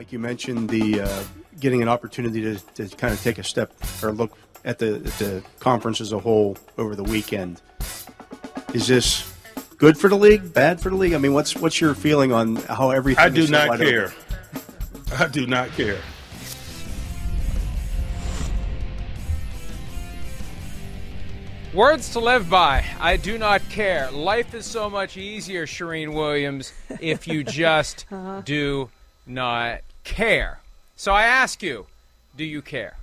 Mike, you mentioned the uh, getting an opportunity to, to kind of take a step or look at the at the conference as a whole over the weekend. Is this good for the league? Bad for the league? I mean, what's what's your feeling on how everything? I do is so not care. open? I do not care. Words to live by. I do not care. Life is so much easier, Charean Williams, if you just do not care. So I ask you, do you care?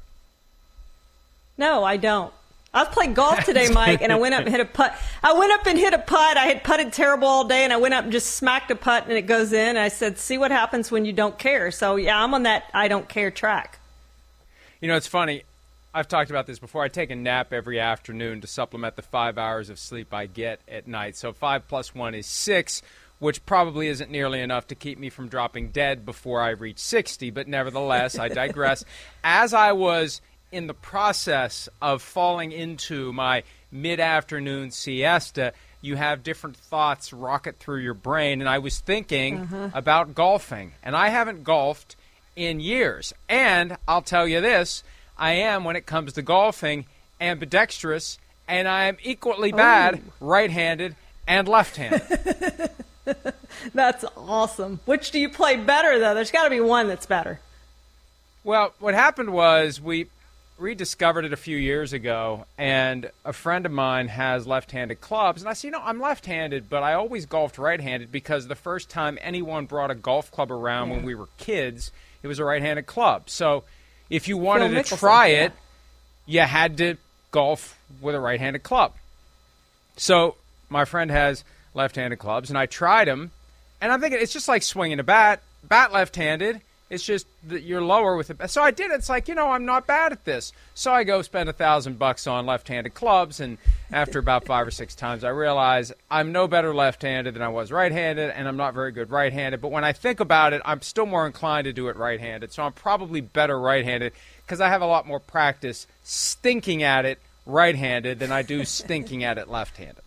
No, I don't. I was playing golf today, Mike, and I went up and hit a putt. I went up and hit a putt. I had putted terrible all day, and I went up and just smacked a putt, and it goes in. And I said, "See what happens when you don't care." So yeah, I'm on that I don't care track. You know, it's funny. I've talked about this before. I take a nap every afternoon to supplement the five hours of sleep I get at night. So five plus one is six, which probably isn't nearly enough to keep me from dropping dead before I reach 60. But nevertheless, I digress. As I was in the process of falling into my mid afternoon siesta, you have different thoughts rocket through your brain. And I was thinking uh-huh. about golfing. And I haven't golfed in years. And I'll tell you this I am, when it comes to golfing, ambidextrous, and I am equally bad oh. right handed and left handed. That's awesome. Which do you play better though? There's got to be one that's better. well, what happened was we rediscovered it a few years ago, and a friend of mine has left handed clubs. And I said, you know, I'm left handed, but I always golfed right handed because the first time anyone brought a golf club around when we were kids, it was a right handed club. So if you wanted to Mickelson, try yeah. it, you had to golf with a right handed club. So my friend has left-handed clubs, and I tried them, and I'm thinking it's just like swinging a bat. Bat left-handed. It's just that you're lower with it. So I did it. It's like you know I'm not bad at this. So I go spend a thousand bucks on left-handed clubs, and after about five or six times, I realize I'm no better left-handed than I was right-handed, and I'm not very good right-handed. But when I think about it, I'm still more inclined to do it right-handed. So I'm probably better right-handed because I have a lot more practice stinking at it right-handed than I do stinking at it left-handed.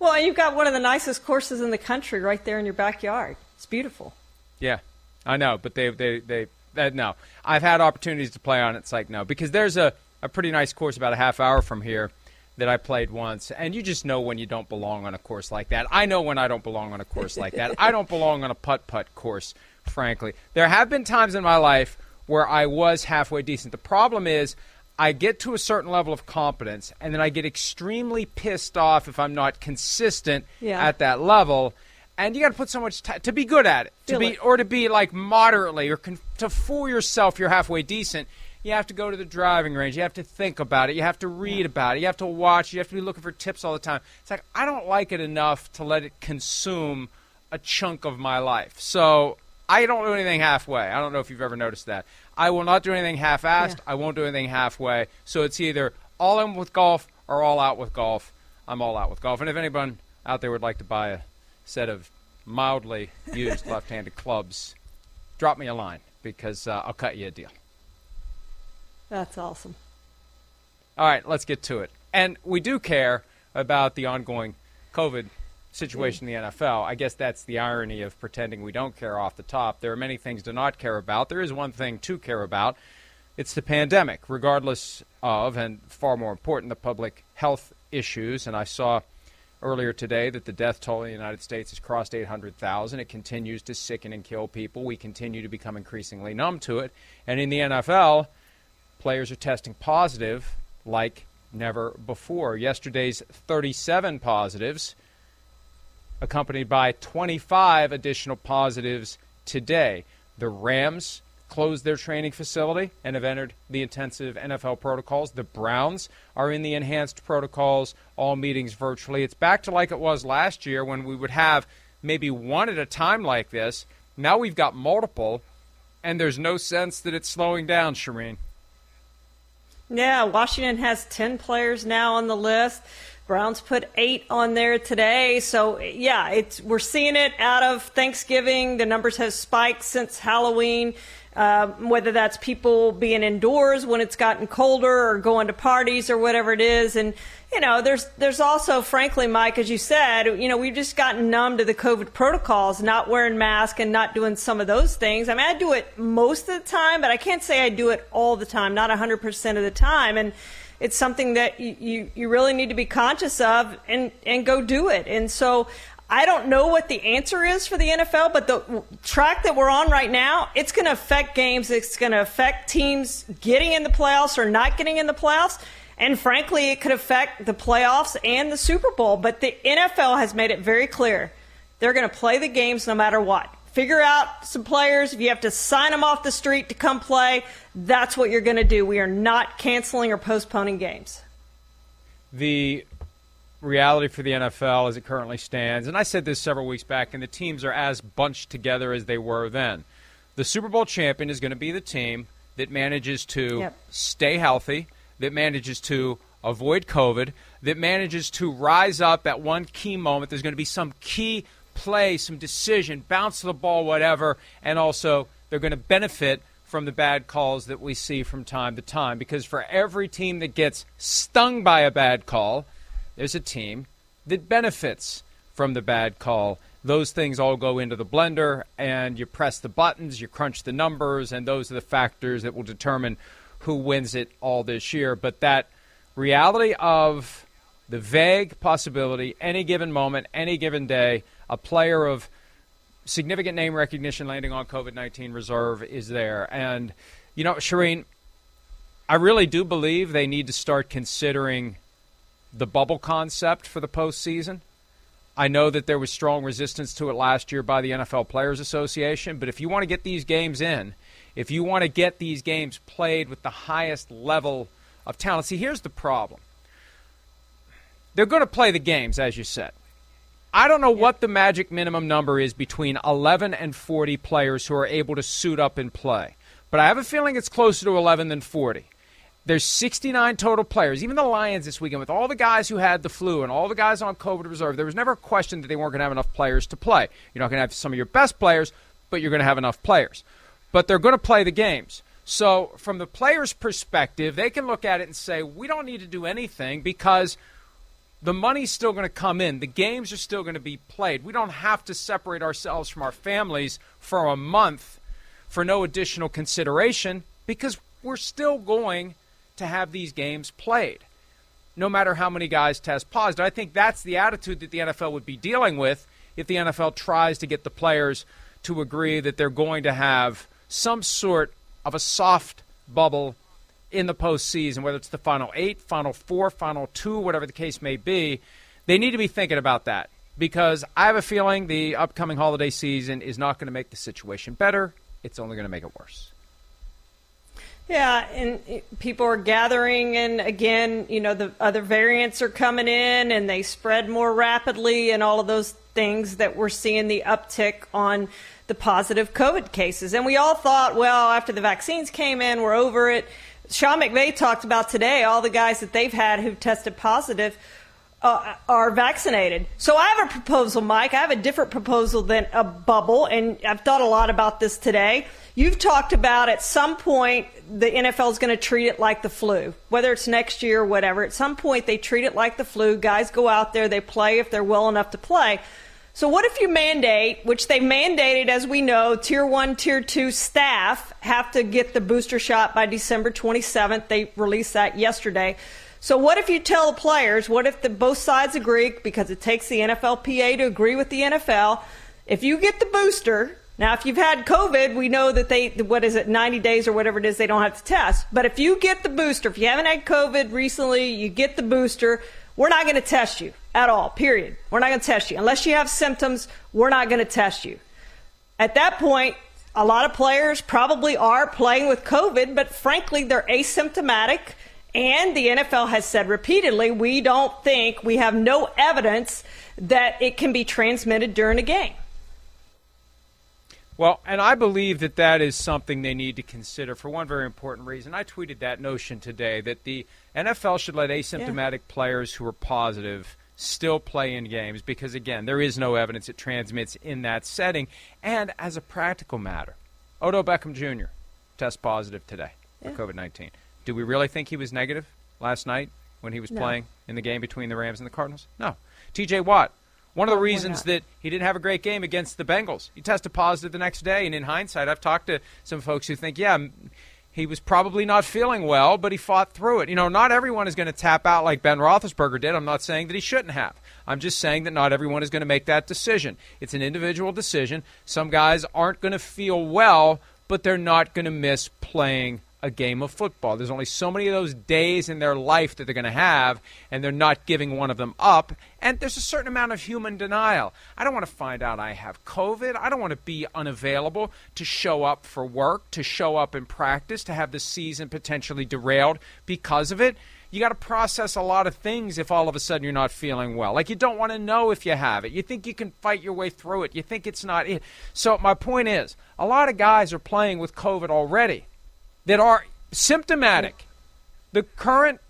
Well, you've got one of the nicest courses in the country right there in your backyard. It's beautiful. Yeah, I know, but they they they uh, no. I've had opportunities to play on it. It's like no, because there's a a pretty nice course about a half hour from here that I played once, and you just know when you don't belong on a course like that. I know when I don't belong on a course like that. I don't belong on a putt putt course, frankly. There have been times in my life where I was halfway decent. The problem is. I get to a certain level of competence, and then I get extremely pissed off if I'm not consistent Yeah. at that level. And you got to put so much time to be good at it, to be it. or to be like moderately or con- to fool yourself you're halfway decent. You have to go to the driving range. You have to think about it. You have to read about it. You have to watch. You have to be looking for tips all the time. It's like I don't like it enough to let it consume a chunk of my life. So I don't do anything halfway. I don't know if you've ever noticed that. I will not do anything half-assed. Yeah. I won't do anything halfway. So it's either all in with golf or all out with golf. I'm all out with golf. And if anyone out there would like to buy a set of mildly used left-handed clubs, drop me a line because uh, I'll cut you a deal. That's awesome. All right, let's get to it. And we do care about the ongoing COVID situation in the NFL. I guess that's the irony of pretending we don't care off the top. There are many things to not care about. There is one thing to care about. It's the pandemic, regardless of, and far more important, the public health issues. And I saw earlier today that the death toll in the United States has crossed 800,000. It continues to sicken and kill people. We continue to become increasingly numb to it. And in the NFL, players are testing positive like never before. Yesterday's 37 positives, accompanied by 25 additional positives today. The Rams closed their training facility and have entered the intensive NFL protocols. The Browns are in the enhanced protocols, all meetings virtually. It's back to like it was last year when we would have maybe one at a time like this. Now we've got multiple, and there's no sense that it's slowing down, Charean. Yeah, Washington has 10 players now on the list. Browns put eight on there today. So yeah, it's we're seeing it out of Thanksgiving. The numbers have spiked since Halloween. Uh, whether that's people being indoors when it's gotten colder or going to parties or whatever it is, and you know, there's there's also, frankly, Mike, as you said, you know, we've just gotten numb to the COVID protocols, not wearing masks and not doing some of those things. I mean, I do it most of the time, but I can't say I do it all the time, not 100% of the time, and it's something that you, you, really need to be conscious of and, and go do it. And so I don't know what the answer is for the NFL, but the track that we're on right now, it's going to affect games. It's going to affect teams getting in the playoffs or not getting in the playoffs. And frankly, it could affect the playoffs and the Super Bowl. But the NFL has made it very clear they're going to play the games no matter what figure out some players. If you have to sign them off the street to come play, that's what you're going to do. We are not canceling or postponing games. The reality for the NFL as it currently stands, and I said this several weeks back, and the teams are as bunched together as they were then. The Super Bowl champion is going to be the team that manages to yep. stay healthy, that manages to avoid COVID, that manages to rise up at one key moment. There's going to be some key play, some decision, bounce the ball, whatever, and also they're going to benefit from the bad calls that we see from time to time. Because for every team that gets stung by a bad call, there's a team that benefits from the bad call. Those things all go into the blender, and you press the buttons, you crunch the numbers, and those are the factors that will determine who wins it all this year. But that reality of the vague possibility, any given moment, any given day, a player of significant name recognition landing on COVID 19 reserve is there. And, you know, Charean, I really do believe they need to start considering the bubble concept for the postseason. I know that there was strong resistance to it last year by the NFL Players Association, but if you want to get these games in, if you want to get these games played with the highest level of talent, see, here's the problem. They're going to play the games, as you said. I don't know what the magic minimum number is between 11 and 40 players who are able to suit up and play. But I have a feeling it's closer to 11 than 40. There's 69 total players. Even the Lions this weekend, with all the guys who had the flu and all the guys on COVID reserve, there was never a question that they weren't going to have enough players to play. You're not going to have some of your best players, but you're going to have enough players. But they're going to play the games. So, from the players' perspective, they can look at it and say, we don't need to do anything because – the money's still going to come in. The games are still going to be played. We don't have to separate ourselves from our families for a month for no additional consideration because we're still going to have these games played, no matter how many guys test positive. I think that's the attitude that the NFL would be dealing with if the NFL tries to get the players to agree that they're going to have some sort of a soft bubble in the postseason, whether it's the final eight, final four, final two, whatever the case may be, they need to be thinking about that because I have a feeling the upcoming holiday season is not going to make the situation better. It's only going to make it worse. Yeah, and people are gathering, and again, you know, the other variants are coming in and they spread more rapidly, and all of those things that we're seeing the uptick on the positive COVID cases. And we all thought, well, after the vaccines came in, we're over it. Sean McVay talked about today all the guys that they've had who've tested positive uh, are vaccinated. So I have a proposal, Mike. I have a different proposal than a bubble, and I've thought a lot about this today. You've talked about at some point the NFL is going to treat it like the flu, whether it's next year or whatever. At some point, they treat it like the flu. Guys go out there, they play if they're well enough to play. So, what if you mandate, which they mandated, as we know, tier one, tier two staff have to get the booster shot by December 27th? They released that yesterday. So, what if you tell the players, what if the, both sides agree, because it takes the NFLPA to agree with the NFL, if you get the booster, now, if you've had COVID, we know that they, what is it, 90 days or whatever it is, they don't have to test. But if you get the booster, if you haven't had COVID recently, you get the booster, we're not going to test you at all, period. We're not going to test you. Unless you have symptoms, we're not going to test you. At that point, a lot of players probably are playing with COVID, but frankly, they're asymptomatic. And the NFL has said repeatedly, we don't think, we have no evidence that it can be transmitted during a game. Well, and I believe that that is something they need to consider for one very important reason. I tweeted that notion today that the NFL should let asymptomatic yeah. players who are positive still play in games because, again, there is no evidence it transmits in that setting. And as a practical matter, Odell Beckham Jr. test positive today yeah. for COVID 19. Do we really think he was negative last night when he was no. playing in the game between the Rams and the Cardinals? No. TJ Watt one of the reasons that he didn't have a great game against the Bengals, he tested positive the next day. And in hindsight, I've talked to some folks who think, yeah, he was probably not feeling well, but he fought through it. You know, not everyone is going to tap out like Ben Roethlisberger did. I'm not saying that he shouldn't have. I'm just saying that not everyone is going to make that decision. It's an individual decision. Some guys aren't going to feel well, but they're not going to miss playing a game of football. There's only so many of those days in their life that they're going to have, and they're not giving one of them up. And there's a certain amount of human denial. I don't want to find out I have COVID. I don't want to be unavailable to show up for work, to show up in practice, to have the season potentially derailed because of it. You got to process a lot of things if all of a sudden you're not feeling well. Like you don't want to know if you have it. You think you can fight your way through it. You think it's not it. So my point is, a lot of guys are playing with COVID already that are symptomatic. The current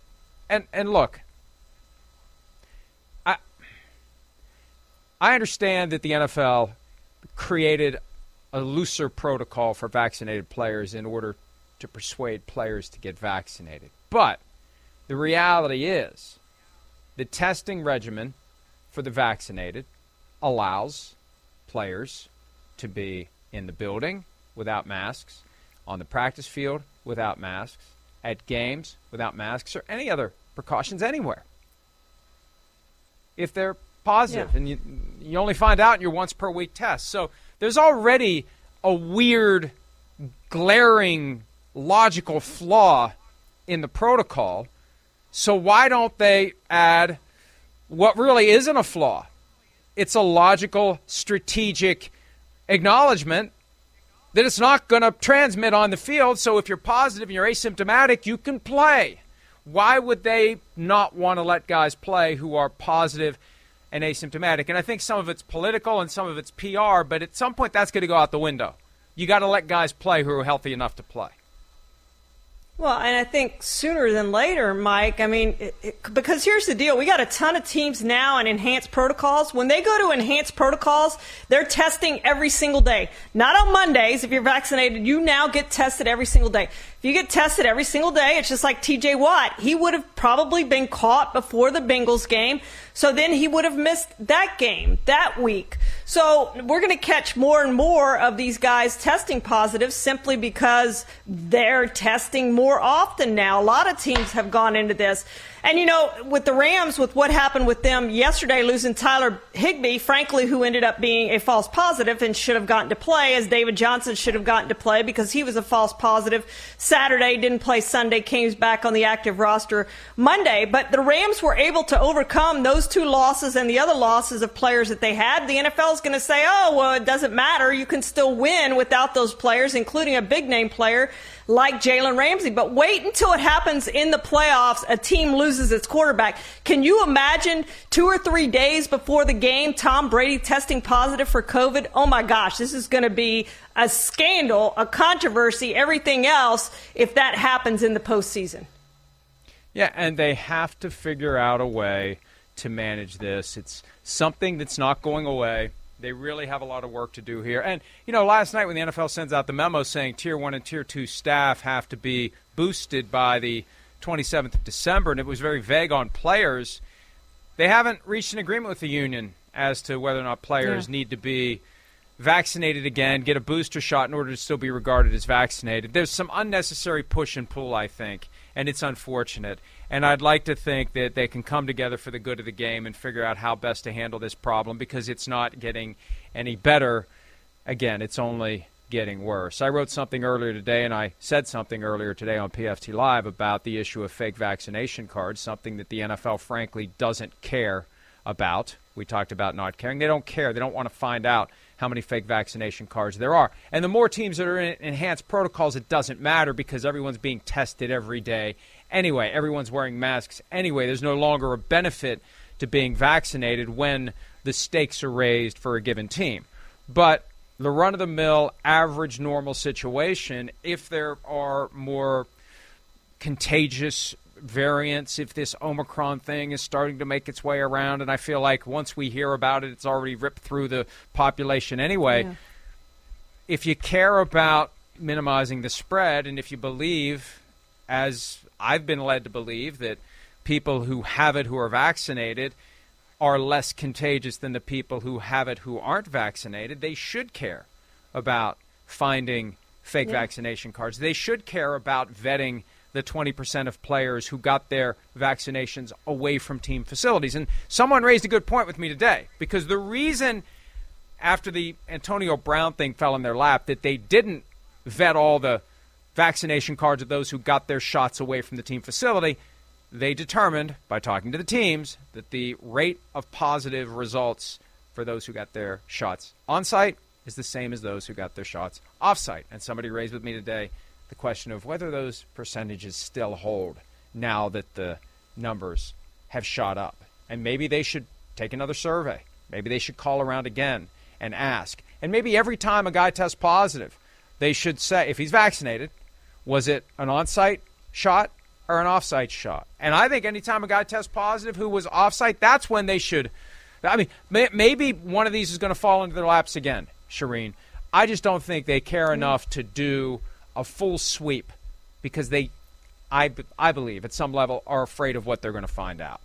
and and look, I I understand that the NFL created a looser protocol for vaccinated players in order to persuade players to get vaccinated. But the reality is the testing regimen for the vaccinated allows players to be in the building without masks on the practice field without masks, at games without masks, or any other precautions anywhere. If they're positive, yeah. and you, you only find out in your once per week test. So there's already a weird, glaring, logical flaw in the protocol. So why don't they add what really isn't a flaw? It's a logical, strategic acknowledgement that it's not going to transmit on the field. So if you're positive and you're asymptomatic, you can play. Why would they not want to let guys play who are positive and asymptomatic? And I think some of it's political and some of it's PR, but at some point that's going to go out the window. You got to let guys play who are healthy enough to play. Well, and I think sooner than later, Mike. I mean, it, it, because here's the deal: we got a ton of teams now in enhanced protocols. When they go to enhanced protocols, they're testing every single day. Not on Mondays. If you're vaccinated, you now get tested every single day. If you get tested every single day, it's just like T.J. Watt. He would have probably been caught before the Bengals game. So then he would have missed that game that week. So we're going to catch more and more of these guys testing positive simply because they're testing more often now. A lot of teams have gone into this. And you know, with the Rams, with what happened with them yesterday, losing Tyler Higbee, frankly, who ended up being a false positive and should have gotten to play, as David Johnson should have gotten to play because he was a false positive. Saturday didn't play Sunday, came back on the active roster Monday. But the Rams were able to overcome those two losses and the other losses of players that they had. The NFL is going to say, "Oh, well, it doesn't matter. You can still win without those players, including a big name player." Like Jalen Ramsey. But wait until it happens in the playoffs. A team loses its quarterback. Can you imagine two or three days before the game, Tom Brady testing positive for COVID? Oh my gosh, this is going to be a scandal, a controversy, everything else if that happens in the postseason. Yeah, and they have to figure out a way to manage this. It's something that's not going away. They really have a lot of work to do here. And, you know, last night when the NFL sends out the memo saying Tier 1 and Tier 2 staff have to be boosted by the 27th of December, and it was very vague on players, they haven't reached an agreement with the union as to whether or not players yeah. need to be vaccinated again, get a booster shot in order to still be regarded as vaccinated. There's some unnecessary push and pull, I think, and it's unfortunate. And I'd like to think that they can come together for the good of the game and figure out how best to handle this problem because it's not getting any better. Again, it's only getting worse. I wrote something earlier today, and I said something earlier today on PFT Live about the issue of fake vaccination cards, something that the NFL, frankly, doesn't care about. We talked about not caring. They don't care. They don't want to find out how many fake vaccination cards there are. And the more teams that are in enhanced protocols, it doesn't matter because everyone's being tested every day anyway. Everyone's wearing masks anyway. There's no longer a benefit to being vaccinated when the stakes are raised for a given team. But the run of the mill, average, normal situation, if there are more contagious variants, if this Omicron thing is starting to make its way around, and I feel like once we hear about it, it's already ripped through the population anyway. Yeah. If you care about minimizing the spread, and if you believe, as I've been led to believe, that people who have it who are vaccinated are less contagious than the people who have it who aren't vaccinated, they should care about finding fake Yeah. vaccination cards. They should care about vetting the 20% of players who got their vaccinations away from team facilities. And someone raised a good point with me today because the reason after the Antonio Brown thing fell in their lap that they didn't vet all the vaccination cards of those who got their shots away from the team facility, they determined by talking to the teams that the rate of positive results for those who got their shots on site is the same as those who got their shots off site. And somebody raised with me today the question of whether those percentages still hold now that the numbers have shot up. And maybe they should take another survey. Maybe they should call around again and ask. And maybe every time a guy tests positive, they should say, if he's vaccinated, was it an on site shot or an off site shot? And I think anytime a guy tests positive who was off site, that's when they should. I mean, may, maybe one of these is going to fall into their laps again, Charean. I just don't think they care enough to do a full sweep because they, I, I believe, at some level, are afraid of what they're going to find out.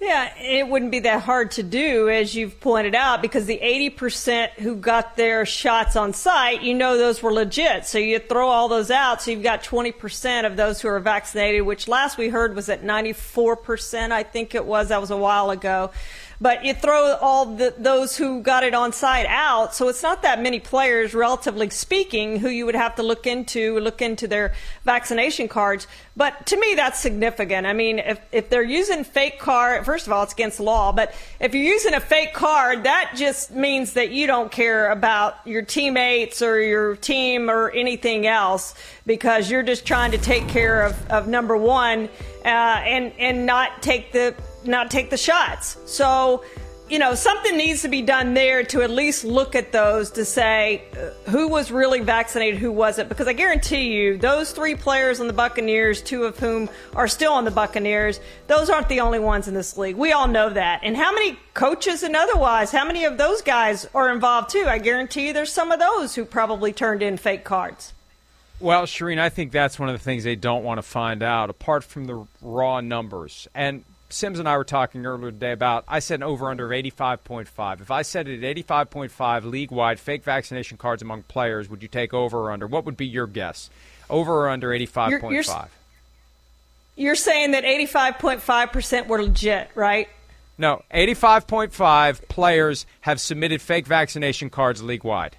Yeah, it wouldn't be that hard to do, as you've pointed out, because the 80% who got their shots on site, you know those were legit. So you throw all those out, so you've got 20% of those who are vaccinated, which last we heard was at 94%, I think it was. That was a while ago. But you throw all the, those who got it on site out, so it's not that many players, relatively speaking, who you would have to look into, look into their vaccination cards. But to me, that's significant. I mean, if, if they're using fake card, first of all, it's against law, but if you're using a fake card, that just means that you don't care about your teammates or your team or anything else because you're just trying to take care of, of number one uh, and, and not take the not take the shots. So, you know, something needs to be done there to at least look at those to say uh, who was really vaccinated, who wasn't. Because I guarantee you, those three players on the Buccaneers, two of whom are still on the Buccaneers, those aren't the only ones in this league. We all know that. And how many coaches and otherwise, how many of those guys are involved too? I guarantee you there's some of those who probably turned in fake cards. Well, Charean, I think that's one of the things they don't want to find out, apart from the raw numbers. And Simms and I were talking earlier today about I said an over under of 85.5. If I said it at 85.5 league wide fake vaccination cards among players, would you take over or under? What would be your guess? Over or under 85.5? You're- you're s- You're saying that 85.5% were legit, right? no, 85.5 players have submitted fake vaccination cards league wide.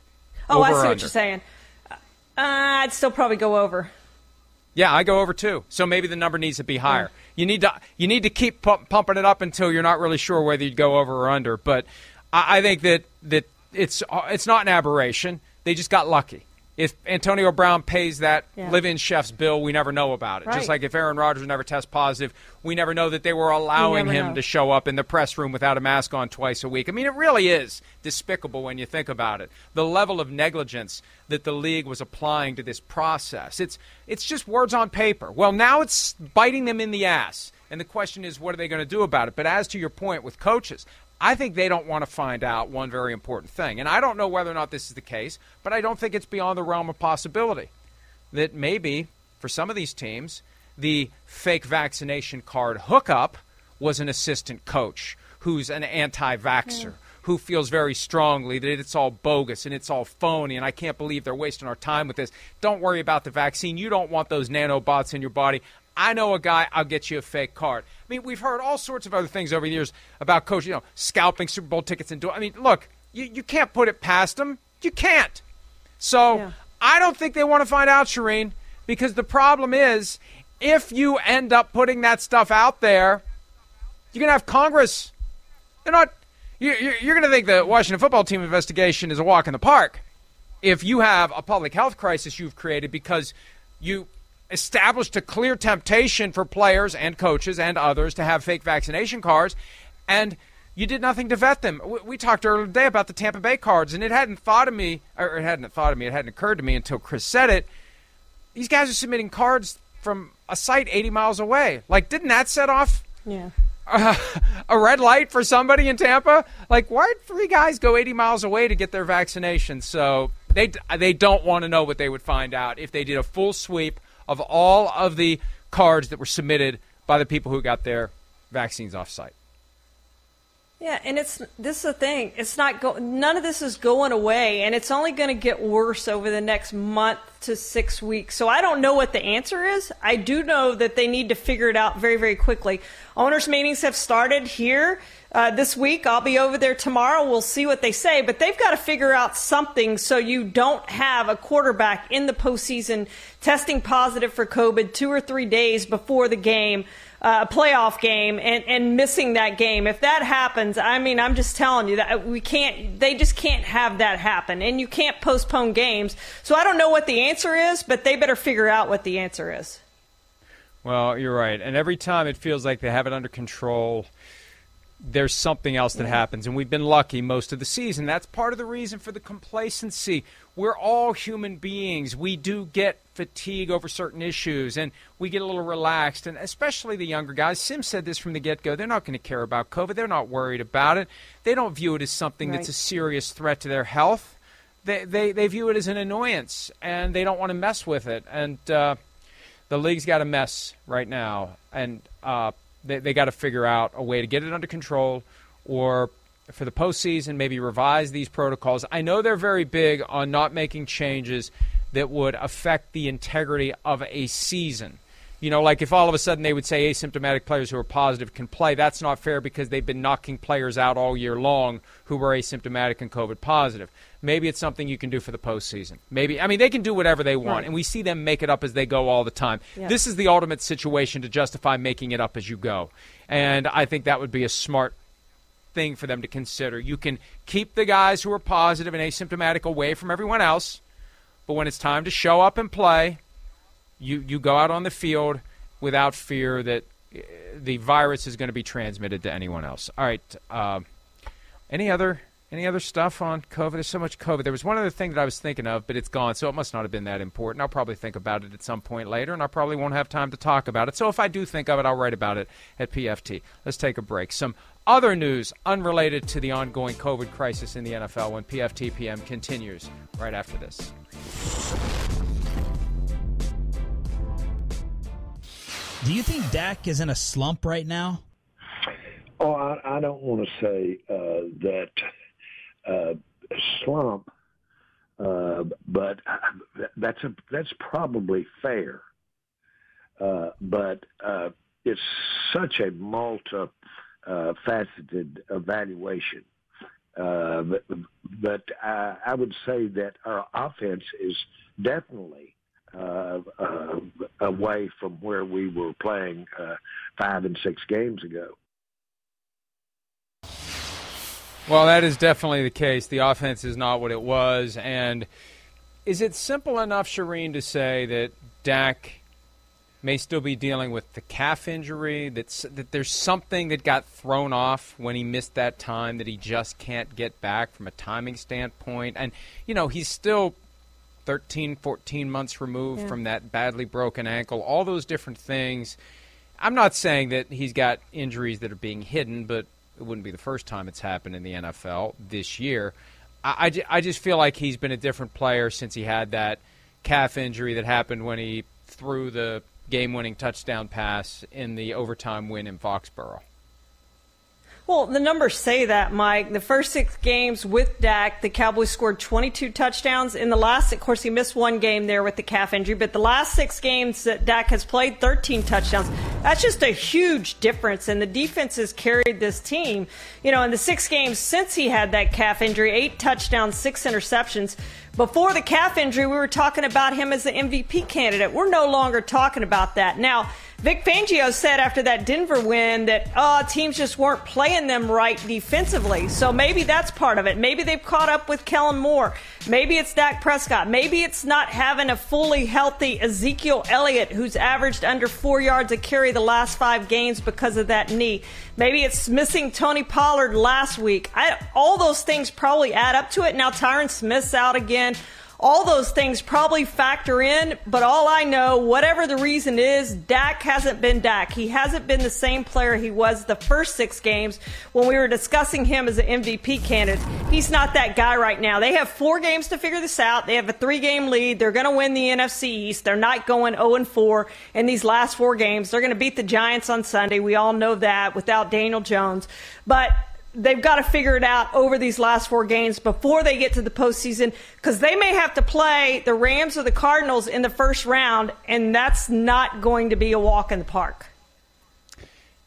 Oh, I Over or see what under? you're saying. Uh, I'd still probably go over. Yeah, I go over too. So maybe the number needs to be higher. You need to you need to keep pu- pumping it up until you're not really sure whether you'd go over or under. But I, I think that that it's it's not an aberration. They just got lucky. If Antonio Brown pays that Yeah. live-in chef's bill, we never know about it. Just like if Aaron Rodgers never tests positive, we never know that they were allowing him know. to show up in the press room without a mask on twice a week. I mean, it really is despicable when you think about it. The level of negligence that the league was applying to this process. It's it's just words on paper. Well, now it's biting them in the ass. And the question is what are they going to do about it? But as to your point with coaches, I think they don't want to find out one very important thing. And I don't know whether or not this is the case, but I don't think it's beyond the realm of possibility that maybe for some of these teams, the fake vaccination card hookup was an assistant coach who's an anti vaxxer. Who feels very strongly that it's all bogus and it's all phony, and I can't believe they're wasting our time with this. Don't worry about the vaccine. You don't want those nanobots in your body. I know a guy, I'll get you a fake card. I mean, we've heard all sorts of other things over the years about coaches, you know, scalping Super Bowl tickets and doing. I mean, look, you, you can't put it past them. You can't. So Yeah. I don't think they want to find out, Charean, because the problem is if you end up putting that stuff out there, you're going to have Congress. They're not. You're, you're, you're going to think the Washington football team investigation is a walk in the park if you have a public health crisis you've created because you established a clear temptation for players and coaches and others to have fake vaccination cards and you did nothing to vet them. We, we, talked earlier today about the Tampa Bay cards, and it hadn't thought of me, or it hadn't thought of me, it hadn't occurred to me until Chris said it. These guys are submitting cards from a site 80 miles away. Like, didn't that set off? Yeah. Uh, a red light for somebody in Tampa? Like, why'd three guys go 80 miles away to get their vaccination? So they they don't want to know what they would find out if they did a full sweep of all of the cards that were submitted by the people who got their vaccines off site. Yeah, and it's this is the thing. It's not go, none of this is going away, and it's only going to get worse over the next month to six weeks. So I don't know what the answer is. I do know that they need to figure it out very, very quickly. Owners' meetings have started here uh, this week. I'll be over there tomorrow. We'll see what they say, but they've got to figure out something so you don't have a quarterback in the postseason testing positive for COVID two or three days before the game uh, a playoff game and, and missing that game. If that happens, I mean, I'm just telling you that we can't, they just can't have that happen. And you can't postpone games. So I don't know what the answer is, but they better figure out what the answer is. Well, you're right. And every time it feels like they have it under control, there's something else that happens. And we've been lucky most of the season. That's part of the reason for the complacency. We're all human beings. We do get fatigue over certain issues and we get a little relaxed. And especially the younger guys. Sim said this from the get go. They're not going to care about COVID. They're not worried about it. They don't view it as something right. that's a serious threat to their health. They, they, they view it as an annoyance and they don't want to mess with it. And uh, the league's got a mess right now. And uh, they, they got to figure out a way to get it under control or for the postseason, maybe revise these protocols. I know they're very big on not making changes that would affect the integrity of a season. You know, like if all of a sudden they would say asymptomatic players who are positive can play, that's not fair because they've been knocking players out all year long who were asymptomatic and COVID positive. Maybe it's something you can do for the postseason. Maybe, I mean, they can do whatever they want, right. and we see them make it up as they go all the time. Yeah. This is the ultimate situation to justify making it up as you go. And I think that would be a smart thing for them to consider. You can keep the guys who are positive and asymptomatic away from everyone else, but when it's time to show up and play, you, you go out on the field without fear that uh, the virus is going to be transmitted to anyone else. All right. Uh, any other any other stuff on COVID? There's so much COVID. There was one other thing that I was thinking of, but it's gone, so it must not have been that important. I'll probably think about it at some point later, and I probably won't have time to talk about it. So if I do think of it, I'll write about it at PFT. Let's take a break. Some other news unrelated to the ongoing COVID crisis in the NFL when PFT PM continues right after this. Do you think Dak is in a slump right now? Oh, I, I don't want to say uh, that slump, uh, but that's a that's probably fair. Uh, but uh, it's such a multi uh, faceted evaluation. Uh, but, but I, I would say that our offense is definitely uh, uh, away from where we were playing uh, five and six games ago. Well, that is definitely the case. The offense is not what it was. And is it simple enough, Charean, to say that Dak may still be dealing with the calf injury, that's, that there's something that got thrown off when he missed that time that he just can't get back from a timing standpoint? And, you know, he's still 13, 14 months removed yeah. from that badly broken ankle, all those different things. I'm not saying that he's got injuries that are being hidden, but it wouldn't be the first time it's happened in the NFL this year. I, I, I just feel like he's been a different player since he had that calf injury that happened when he threw the game winning touchdown pass in the overtime win in Foxborough. Well, the numbers say that, Mike. The first six games with Dak, the Cowboys scored 22 touchdowns. In the last, of course, he missed one game there with the calf injury, but the last six games that Dak has played, 13 touchdowns. That's just a huge difference. And the defense has carried this team. You know, in the six games since he had that calf injury, eight touchdowns, six interceptions. Before the calf injury, we were talking about him as the MVP candidate. We're no longer talking about that. Now, Vic Fangio said after that Denver win that uh, teams just weren't playing them right defensively. So maybe that's part of it. Maybe they've caught up with Kellen Moore. Maybe it's Dak Prescott. Maybe it's not having a fully healthy Ezekiel Elliott who's averaged under four yards a carry the last five games because of that knee. Maybe it's missing Tony Pollard last week. I, all those things probably add up to it. Now Tyron Smith's out again all those things probably factor in, but all I know, whatever the reason is, Dak hasn't been Dak. He hasn't been the same player he was the first six games when we were discussing him as an MVP candidate. He's not that guy right now. They have four games to figure this out. They have a three game lead. They're going to win the NFC East. They're not going 0 and 4 in these last four games. They're going to beat the Giants on Sunday. We all know that without Daniel Jones. But they've got to figure it out over these last four games before they get to the postseason because they may have to play the Rams or the Cardinals in the first round, and that's not going to be a walk in the park.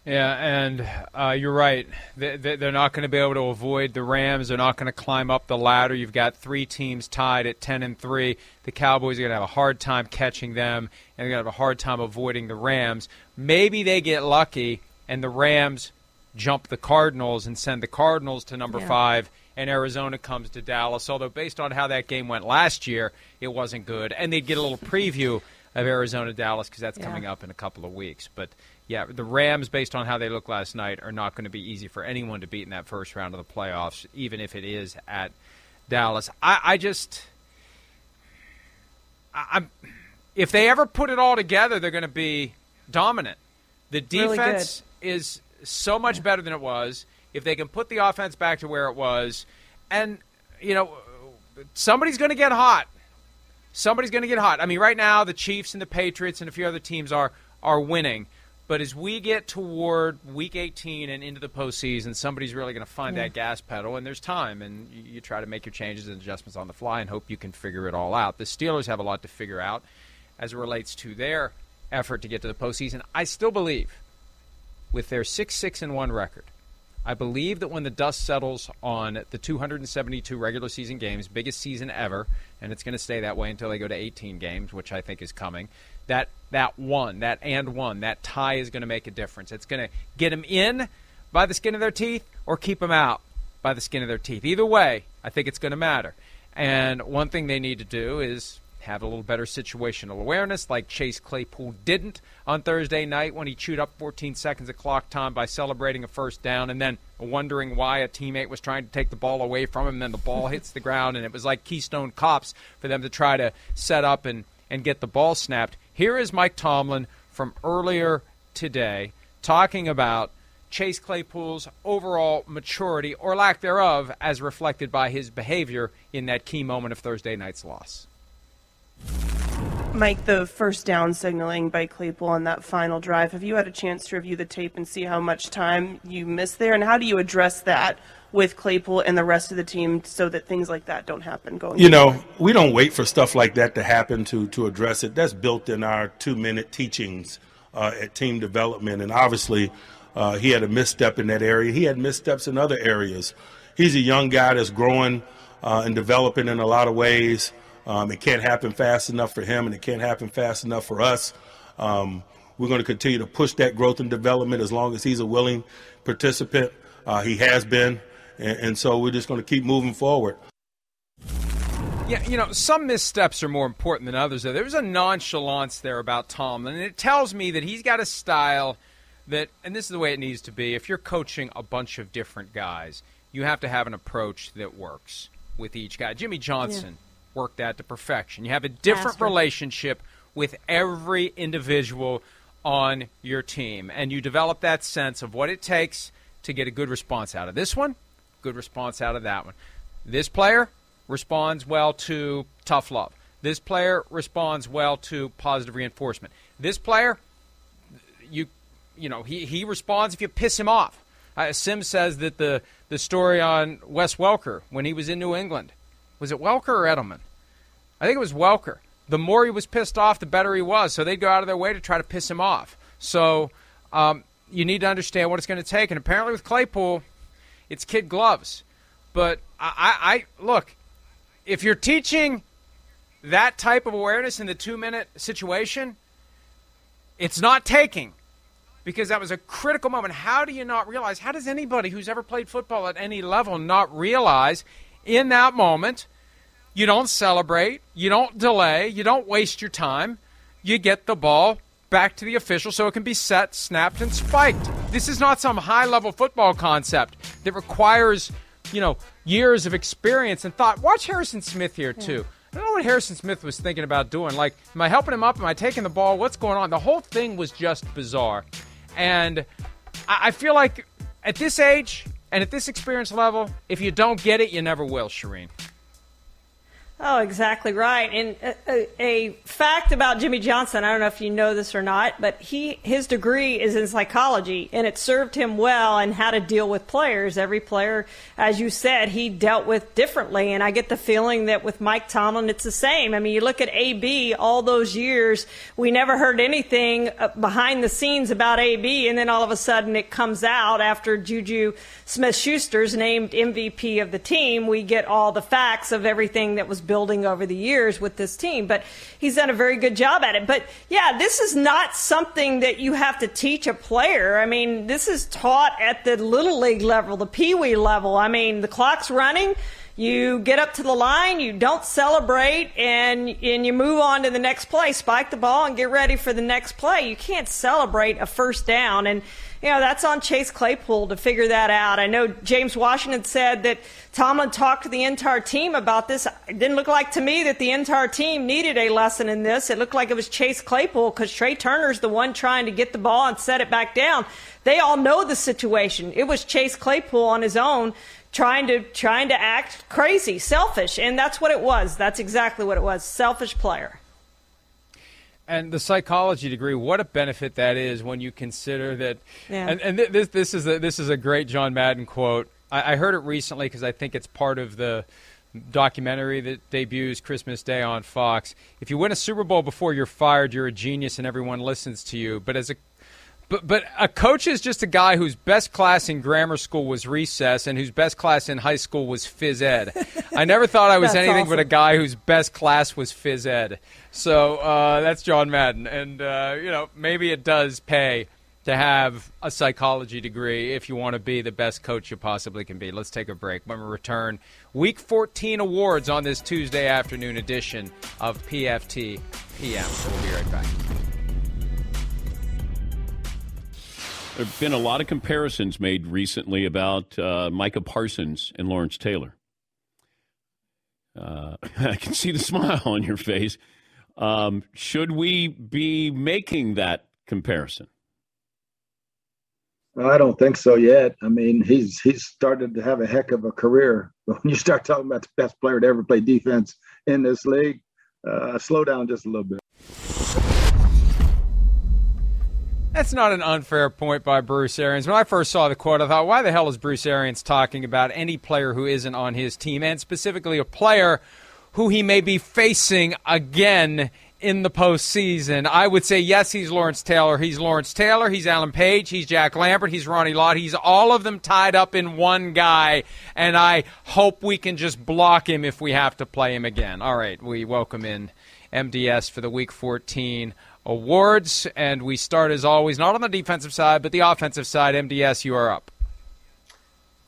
Yeah, and uh, you're right. They're not going to be able to avoid the Rams. They're not going to climb up the ladder. You've got three teams tied at 10 and 3. The Cowboys are going to have a hard time catching them, and they're going to have a hard time avoiding the Rams. Maybe they get lucky, and the Rams jump the Cardinals and send the Cardinals to number yeah. five, and Arizona comes to Dallas. Although, based on how that game went last year, it wasn't good. And they'd get a little preview of Arizona Dallas because that's yeah. coming up in a couple of weeks. But yeah, the Rams, based on how they looked last night, are not going to be easy for anyone to beat in that first round of the playoffs, even if it is at Dallas. I, I just, I, I'm, if they ever put it all together, they're going to be dominant. The defense really is so much better than it was. If they can put the offense back to where it was, and you know, somebody's going to get hot. Somebody's going to get hot. I mean, right now the Chiefs and the Patriots and a few other teams are are winning. But as we get toward Week 18 and into the postseason, somebody's really going to find yeah. that gas pedal, and there's time, and you, you, try to make your changes and adjustments on the fly and hope you can figure it all out. The Steelers have a lot to figure out as it relates to their effort to get to the postseason. I still believe with their 6 6 and 1 record. I believe that when the dust settles on the 272 regular season games, biggest season ever, and it's going to stay that way until they go to 18 games, which I think is coming. That that one, that and one, that tie is going to make a difference. It's going to get them in by the skin of their teeth or keep them out by the skin of their teeth. Either way, I think it's going to matter. And one thing they need to do is have a little better situational awareness, like Chase Claypool didn't on Thursday night when he chewed up 14 seconds of clock time by celebrating a first down and then wondering why a teammate was trying to take the ball away from him. And then the ball hits the ground, and it was like Keystone Cops for them to try to set up and, and get the ball snapped. Here is Mike Tomlin from earlier today talking about Chase Claypool's overall maturity or lack thereof as reflected by his behavior in that key moment of Thursday night's loss. Mike, the first down signaling by Claypool on that final drive, have you had a chance to review the tape and see how much time you missed there? And how do you address that with Claypool and the rest of the team so that things like that don't happen going forward? You know, we don't wait for stuff like that to happen to, to address it. That's built in our two minute teachings uh, at team development. And obviously, uh, he had a misstep in that area. He had missteps in other areas. He's a young guy that's growing uh, and developing in a lot of ways. Um, it can't happen fast enough for him, and it can't happen fast enough for us. Um, we're going to continue to push that growth and development as long as he's a willing participant. Uh, he has been, and, and so we're just going to keep moving forward. Yeah, you know, some missteps are more important than others. There's a nonchalance there about Tomlin, and it tells me that he's got a style that, and this is the way it needs to be. If you're coaching a bunch of different guys, you have to have an approach that works with each guy. Jimmy Johnson work that to perfection. You have a different relationship with every individual on your team, and you develop that sense of what it takes to get a good response out of this one, good response out of that one. This player responds well to tough love. This player responds well to positive reinforcement. This player, you, you know, he, he responds if you piss him off. Uh, Sim says that the, the story on Wes Welker when he was in New England was it Welker or Edelman? I think it was Welker. The more he was pissed off, the better he was. So they'd go out of their way to try to piss him off. So um, you need to understand what it's going to take. And apparently with Claypool, it's kid gloves. But I, I look, if you're teaching that type of awareness in the two minute situation, it's not taking because that was a critical moment. How do you not realize? How does anybody who's ever played football at any level not realize in that moment you don't celebrate, you don't delay, you don't waste your time, you get the ball back to the official so it can be set, snapped, and spiked. This is not some high level football concept that requires, you know, years of experience and thought. Watch Harrison Smith here, too. I don't know what Harrison Smith was thinking about doing. Like, am I helping him up? Am I taking the ball? What's going on? The whole thing was just bizarre. And I, feel like at this age and at this experience level, if you don't get it, you never will, Charean. Oh, exactly right. And a, a, fact about Jimmy Johnson, I don't know if you know this or not, but he his degree is in psychology, and it served him well in how to deal with players. Every player, as you said, he dealt with differently, and I get the feeling that with Mike Tomlin, it's the same. I mean, you look at AB all those years, we never heard anything uh, behind the scenes about AB, and then all of a sudden it comes out after Juju Smith-Schuster's named MVP of the team. We get all the facts of everything that was building over the years with this team. But he's done a very good job at it. But yeah, this is not something that you have to teach a player. I mean, this is taught at the little league level, the pee wee level. I mean, the clock's running. You get up to the line, you don't celebrate, and and you move on to the next play. Spike the ball and get ready for the next play. You can't celebrate a first down, and you know that's on Chase Claypool to figure that out. I know James Washington said that Tomlin talked to the entire team about this. It didn't look like to me that the entire team needed a lesson in this. It looked like it was Chase Claypool because Trai Turner's the one trying to get the ball and set it back down. They all know the situation. It was Chase Claypool on his own trying to trying to act crazy, selfish, and that's what it was. That's exactly what it was. Selfish player. And the psychology degree, what a benefit that is when you consider that. Yeah. And, and th- this this is a, this is a great John Madden quote. I, I heard it recently because I think it's part of the documentary that debuts Christmas Day on Fox. If you win a Super Bowl before you're fired, you're a genius and everyone listens to you. But as a but but a coach is just a guy whose best class in grammar school was recess and whose best class in high school was phys ed. I never thought I was anything awesome. but a guy whose best class was phys ed. So uh, that's John Madden, and uh, you know maybe it does pay to have a psychology degree if you want to be the best coach you possibly can be. Let's take a break. When we return, Week 14 awards on this Tuesday afternoon edition of PFT PM. So we'll be right back. There have been a lot of comparisons made recently about uh, Micah Parsons and Lawrence Taylor. Uh, I can see the smile on your face. Um, should we be making that comparison? I don't think so yet. I mean, he's he's started to have a heck of a career. But when you start talking about the best player to ever play defense in this league, uh, slow down just a little bit. That's not an unfair point by Bruce Arians. When I first saw the quote, I thought, why the hell is Bruce Arians talking about any player who isn't on his team, and specifically a player who he may be facing again in the postseason? I would say, yes, he's Lawrence Taylor. He's Lawrence Taylor. He's Alan Page. He's Jack Lambert. He's Ronnie Lott. He's all of them tied up in one guy, and I hope we can just block him if we have to play him again. All right, we welcome in MDS for the Week 14 awards. And we start, as always, not on the defensive side, but the offensive side. MDS, you are up.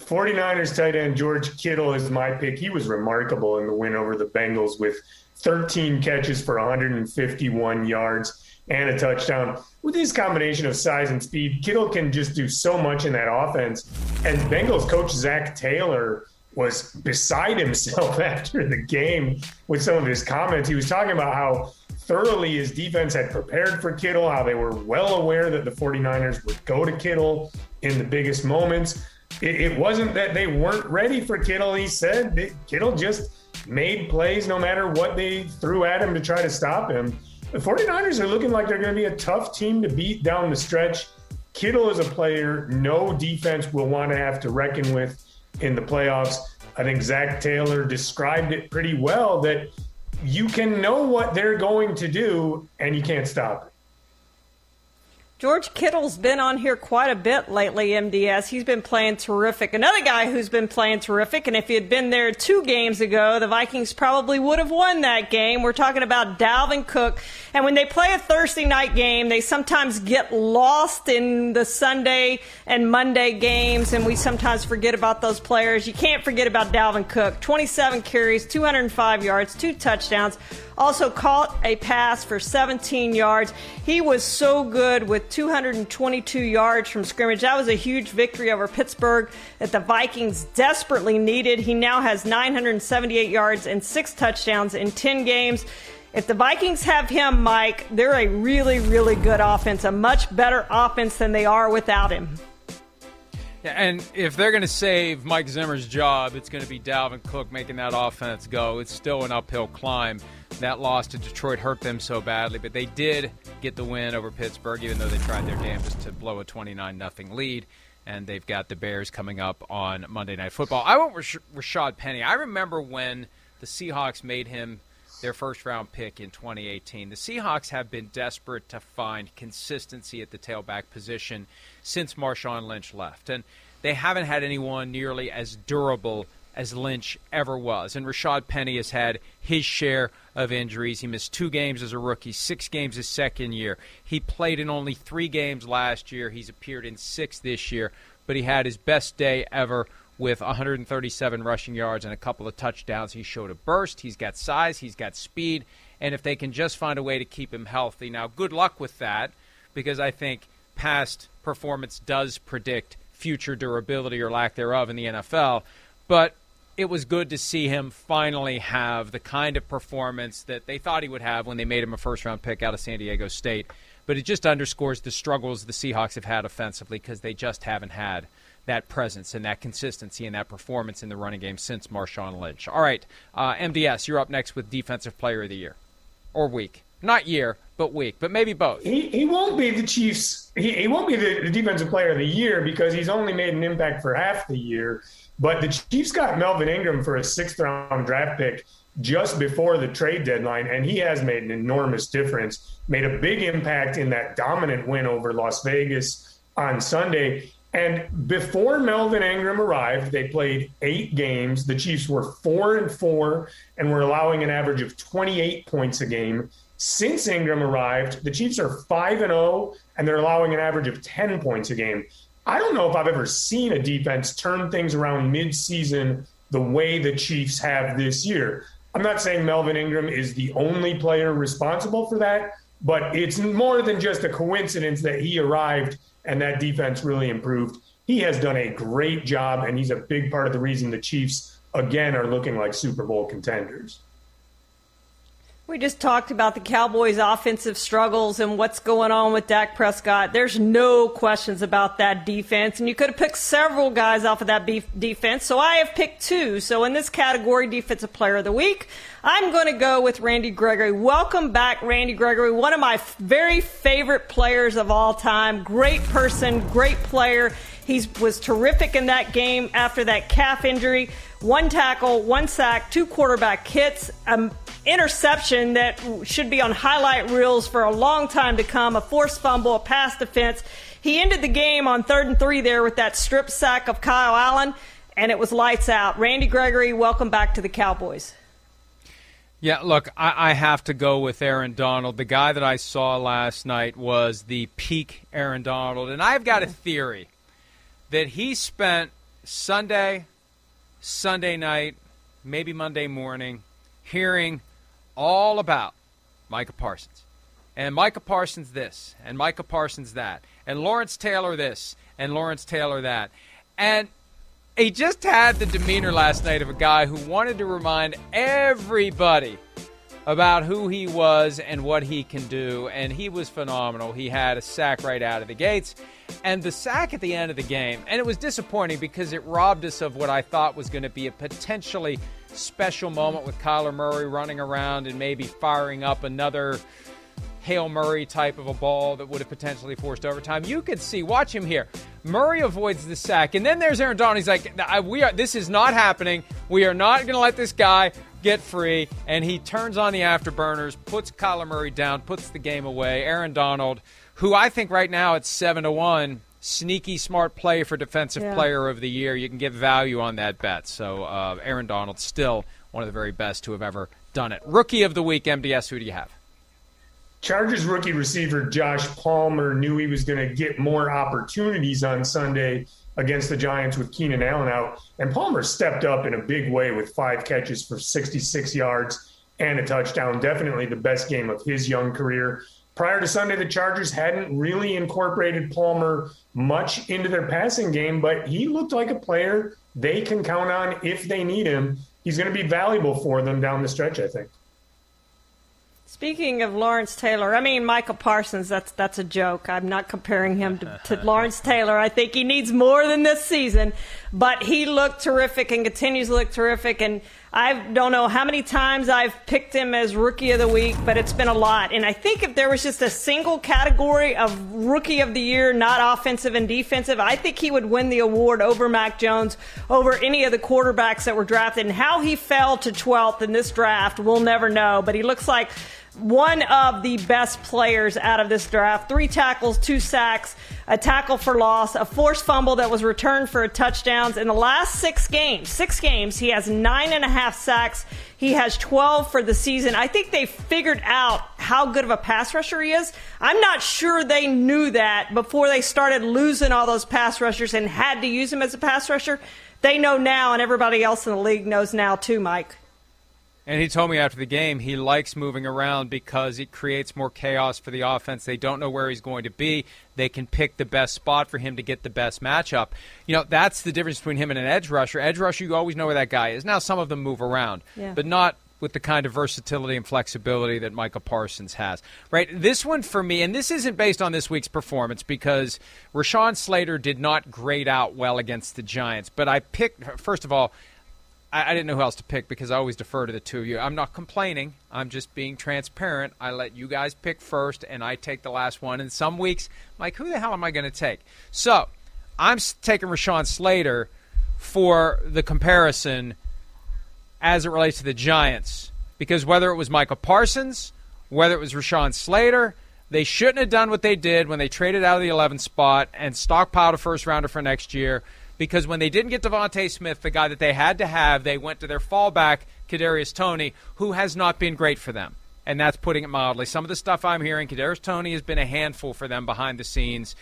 49ers tight end George Kittle is my pick. He was remarkable in the win over the Bengals with 13 catches for 151 yards and a touchdown. With his combination of size and speed, Kittle can just do so much in that offense. And Bengals coach Zac Taylor was beside himself after the game with some of his comments. He was talking about how thoroughly his defense had prepared for Kittle, how they were well aware that the 49ers would go to Kittle in the biggest moments. It, it wasn't that they weren't ready for Kittle. He said that Kittle just made plays no matter what they threw at him to try to stop him. The 49ers are looking like they're going to be a tough team to beat down the stretch. Kittle is a player no defense will want to have to reckon with in the playoffs. I think Zac Taylor described it pretty well that you can know what they're going to do and you can't stop it. George Kittle's been on here quite a bit lately, MDS. He's been playing terrific. Another guy who's been playing terrific, and if he had been there two games ago, the Vikings probably would have won that game. We're talking about Dalvin Cook. And when they play a Thursday night game, they sometimes get lost in the Sunday and Monday games, and we sometimes forget about those players. You can't forget about Dalvin Cook. 27 carries, 205 yards, two touchdowns. Also caught a pass for 17 yards. He was so good with 222 yards from scrimmage. That was a huge victory over Pittsburgh that the Vikings desperately needed. He now has 978 yards and six touchdowns in 10 games. If the Vikings have him, Mike, they're a really, really good offense, a much better offense than they are without him. Yeah, and if they're going to save Mike Zimmer's job, it's going to be Dalvin Cook making that offense go. It's still an uphill climb. That loss to Detroit hurt them so badly, but they did get the win over Pittsburgh, even though they tried their damnedest to blow a 29 0 lead. And they've got the Bears coming up on Monday Night Football. I went with Rashad Penny. I remember when the Seahawks made him their first round pick in 2018. The Seahawks have been desperate to find consistency at the tailback position since Marshawn Lynch left. And they haven't had anyone nearly as durable as Lynch ever was. And Rashad Penny has had his share of injuries. He missed two games as a rookie, six games his second year. He played in only three games last year. He's appeared in six this year, but he had his best day ever with 137 rushing yards and a couple of touchdowns. He showed a burst. He's got size. He's got speed. And if they can just find a way to keep him healthy, now good luck with that, because I think past performance does predict future durability or lack thereof in the NFL. But it was good to see him finally have the kind of performance that they thought he would have when they made him a first round pick out of San Diego State. But it just underscores the struggles the Seahawks have had offensively because they just haven't had that presence and that consistency and that performance in the running game since Marshawn Lynch. All right, uh, MDS, you're up next with Defensive Player of the Year or week. Not year, but week, but maybe both. He, he won't be the Chiefs. He, he won't be the, the defensive player of the year because he's only made an impact for half the year. But the Chiefs got Melvin Ingram for a sixth round draft pick just before the trade deadline, and he has made an enormous difference. Made a big impact in that dominant win over Las Vegas on Sunday. And before Melvin Ingram arrived, they played eight games. The Chiefs were four and four and were allowing an average of 28 points a game. Since Ingram arrived, the Chiefs are five and zero, and they're allowing an average of 10 points a game. I don't know if I've ever seen a defense turn things around midseason the way the Chiefs have this year. I'm not saying Melvin Ingram is the only player responsible for that, but it's more than just a coincidence that he arrived and that defense really improved. He has done a great job, and he's a big part of the reason the Chiefs, again, are looking like Super Bowl contenders. We just talked about the Cowboys' offensive struggles and what's going on with Dak Prescott. There's no questions about that defense, and you could have picked several guys off of that defense. So I have picked two. So in this category, Defensive Player of the Week, I'm going to go with Randy Gregory. Welcome back, Randy Gregory, one of my very favorite players of all time. Great person, great player. He was terrific in that game after that calf injury. One tackle, one sack, two quarterback hits. Um, interception that should be on highlight reels for a long time to come, a forced fumble, a pass defense. He ended the game on third and three there with that strip sack of Kyle Allen, and it was lights out. Randy Gregory, welcome back to the Cowboys. Yeah, look, I, I, have to go with Aaron Donald. The guy that I saw last night was the peak Aaron Donald. And I've got a theory that he spent Sunday, Sunday night, maybe Monday morning, hearing all about Micah Parsons. And Micah Parsons this, and Micah Parsons that, and Lawrence Taylor this, and Lawrence Taylor that. And he just had the demeanor last night of a guy who wanted to remind everybody about who he was and what he can do, and he was phenomenal. He had a sack right out of the gates, and the sack at the end of the game, and it was disappointing because it robbed us of what I thought was going to be a potentially special moment with Kyler Murray running around and maybe firing up another Hail Murray type of a ball that would have potentially forced overtime. You could see, watch him here. Murray avoids the sack, and then there's Aaron Donald. He's like, "We are. This is not happening. We are not going to let this guy get free, and he turns on the afterburners, puts Kyler Murray down, puts the game away. Aaron Donald, who I think right now it's seven to one, sneaky smart play for defensive Yeah. player of the year. You can get value on that bet. So uh, Aaron Donald still one of the very best to have ever done it. Rookie of the week, MDS. Who do you have? Chargers rookie receiver Josh Palmer knew he was going to get more opportunities on Sunday against the Giants with Keenan Allen out. And Palmer stepped up in a big way with five catches for 66 yards and a touchdown. Definitely the best game of his young career. Prior to Sunday, the Chargers hadn't really incorporated Palmer much into their passing game, but he looked like a player they can count on if they need him. He's going to be valuable for them down the stretch, I think. Speaking of Lawrence Taylor, I mean Michael Parsons. That's that's a joke. I'm not comparing him to, to Lawrence Taylor. I think he needs more than this season, but he looked terrific and continues to look terrific. And I don't know how many times I've picked him as rookie of the week, but it's been a lot. And I think if there was just a single category of rookie of the year, not offensive and defensive, I think he would win the award over Mac Jones, over any of the quarterbacks that were drafted. And how he fell to 12th in this draft, we'll never know. But he looks like one of the best players out of this draft. Three tackles, two sacks, a tackle for loss, a forced fumble that was returned for a touchdowns. In the last six games, six games, he has nine and a half sacks. He has 12 for the season. I think they figured out how good of a pass rusher he is. I'm not sure they knew that before they started losing all those pass rushers and had to use him as a pass rusher. They know now, and everybody else in the league knows now too, Mike. And he told me after the game he likes moving around because it creates more chaos for the offense. They don't know where he's going to be. They can pick the best spot for him to get the best matchup. You know, that's the difference between him and an edge rusher. Edge rusher, you always know where that guy is. Now, some of them move around, Yeah. but not with the kind of versatility and flexibility that Micah Parsons has. Right? This one for me, and this isn't based on this week's performance because Rashawn Slater did not grade out well against the Giants. But I picked, first of all, I, I didn't know who else to pick because I always defer to the two of you. I'm not complaining. I'm just being transparent. I let you guys pick first, and I take the last one. And some weeks, I'm like, who the hell am I going to take? So I'm taking Rashawn Slater for the comparison as it relates to the Giants because whether it was Michael Parsons, whether it was Rashawn Slater, they shouldn't have done what they did when they traded out of the 11th spot and stockpiled a first rounder for next year. Because when they didn't get DeVonta Smith, the guy that they had to have, they went to their fallback, Kadarius Toney, who has not been great for them. And that's putting it mildly. Some of the stuff I'm hearing, Kadarius Toney has been a handful for them behind the scenes.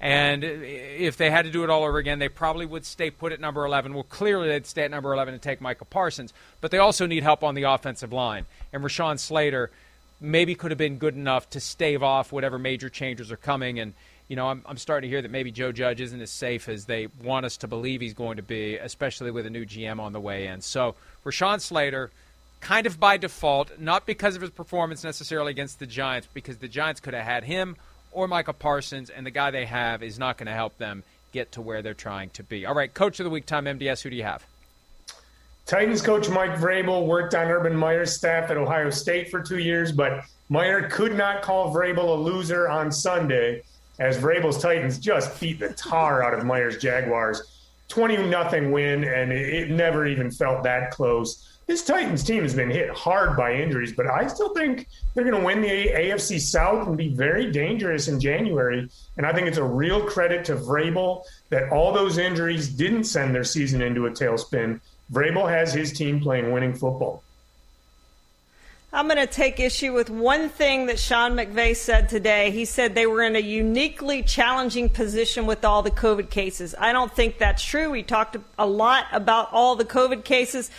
And if they had to do it all over again, they probably would stay put at number 11. Well, clearly they'd stay at number 11 and take Michael Parsons. But they also need help on the offensive line. And Rashawn Slater maybe could have been good enough to stave off whatever major changes are coming. And, you know, I'm, I'm starting to hear that maybe Joe Judge isn't as safe as they want us to believe he's going to be, especially with a new GM on the way in. So, Rashawn Slater, kind of by default, not because of his performance necessarily against the Giants, because the Giants could have had him or Michael Parsons, and the guy they have is not going to help them get to where they're trying to be. All right, Coach of the Week time, MDS, who do you have? Titans coach Mike Vrabel worked on Urban Meyer's staff at Ohio State for two years, but Meyer could not call Vrabel a loser on Sunday as Vrabel's Titans just beat the tar out of Meyer's Jaguars. 20 nothing win, and it, never even felt that close. This Titans team has been hit hard by injuries, but I still think they're going to win the AFC South and be very dangerous in January. And I think it's a real credit to Vrabel that all those injuries didn't send their season into a tailspin. Vrabel has his team playing winning football. I'm going to take issue with one thing that Sean McVay said today. He said they were in a uniquely challenging position with all the COVID cases. I don't think that's true. We talked a lot about all the COVID cases.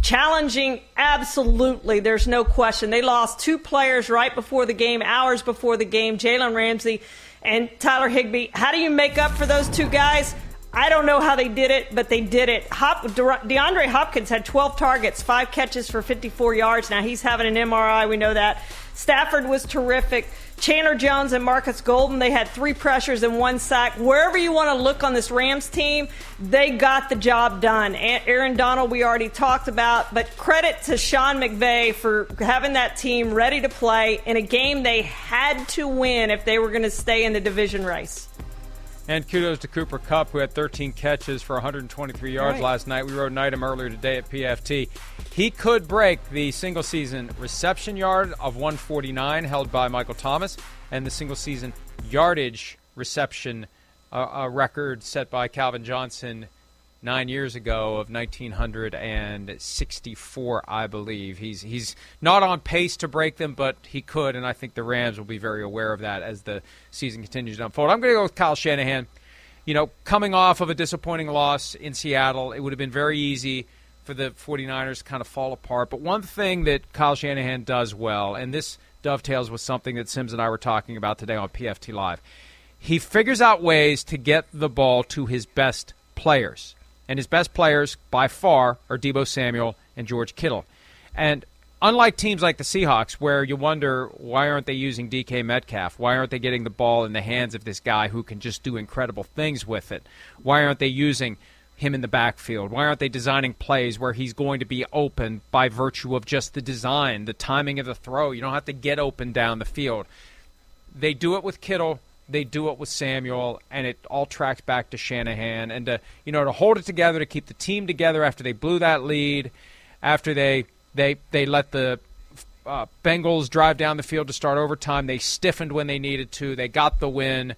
Challenging, absolutely. There's no question. They lost two players right before the game, hours before the game Jalen Ramsey and Tyler Higbee. How do you make up for those two guys? I don't know how they did it, but they did it. Hop, DeAndre Hopkins had 12 targets, five catches for 54 yards. Now he's having an MRI. We know that. Stafford was terrific. Chandler Jones and Marcus Golden, they had three pressures and one sack. Wherever you want to look on this Rams team, they got the job done. Aaron Donald, we already talked about, but credit to Sean McVay for having that team ready to play in a game they had to win if they were going to stay in the division race. And kudos to Cooper Kupp, who had 13 catches for 123 yards Right. last night. We rode night him earlier today at PFT. He could break the single season reception yard of 149 held by Michael Thomas and the single season yardage reception uh, uh, record set by Calvin Johnson nine years ago of 1964, I believe. He's he's not on pace to break them, but he could, and I think the Rams will be very aware of that as the season continues to unfold. I'm going to go with Kyle Shanahan. You know, coming off of a disappointing loss in Seattle, it would have been very easy for the 49ers to kind of fall apart. But one thing that Kyle Shanahan does well, and this dovetails with something that Simms and I were talking about today on PFT Live, he figures out ways to get the ball to his best players. And his best players, by far, are Deebo Samuel and George Kittle. And unlike teams like the Seahawks, where you wonder why aren't they using DK Metcalf? Why aren't they getting the ball in the hands of this guy who can just do incredible things with it? Why aren't they using him in the backfield? Why aren't they designing plays where he's going to be open by virtue of just the design, the timing of the throw? You don't have to get open down the field. They do it with Kittle. They do it with Samuel, and it all tracks back to Shanahan. And to you know to hold it together, to keep the team together after they blew that lead, after they they they let the uh, Bengals drive down the field to start overtime. They stiffened when they needed to. They got the win.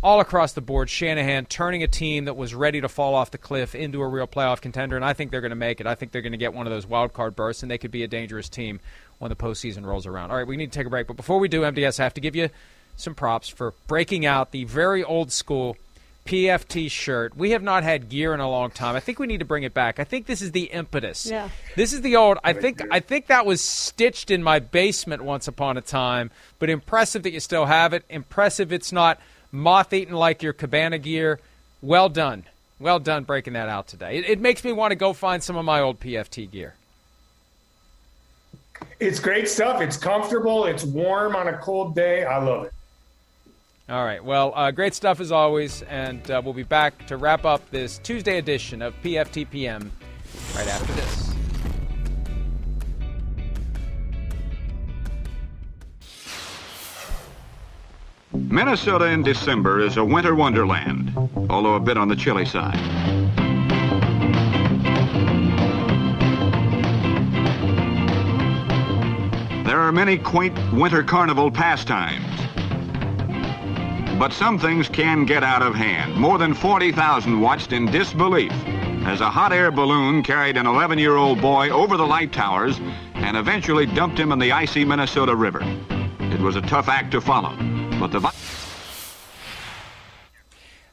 All across the board, Shanahan turning a team that was ready to fall off the cliff into a real playoff contender, and I think they're going to make it. I think they're going to get one of those wild card bursts, and they could be a dangerous team when the postseason rolls around. All right, we need to take a break, but before we do, MDS, I have to give you some props for breaking out the very old school PFT shirt. We have not had gear in a long time. I think we need to bring it back. I think this is the impetus. Yeah. This is the old. I think I think that was stitched in my basement once upon a time. But impressive that you still have it. Impressive it's not moth eaten like your Cabana gear. Well done. Well done breaking that out today. It, it makes me want to go find some of my old PFT gear. It's great stuff. It's comfortable. It's warm on a cold day. I love it. All right. Well, uh, great stuff as always, and uh, we'll be back to wrap up this Tuesday edition of PFTPM right after this. Minnesota in December is a winter wonderland, although a bit on the chilly side. There are many quaint winter carnival pastimes. But some things can get out of hand. More than 40,000 watched in disbelief as a hot air balloon carried an 11 year old boy over the light towers and eventually dumped him in the icy Minnesota River. It was a tough act to follow, but the.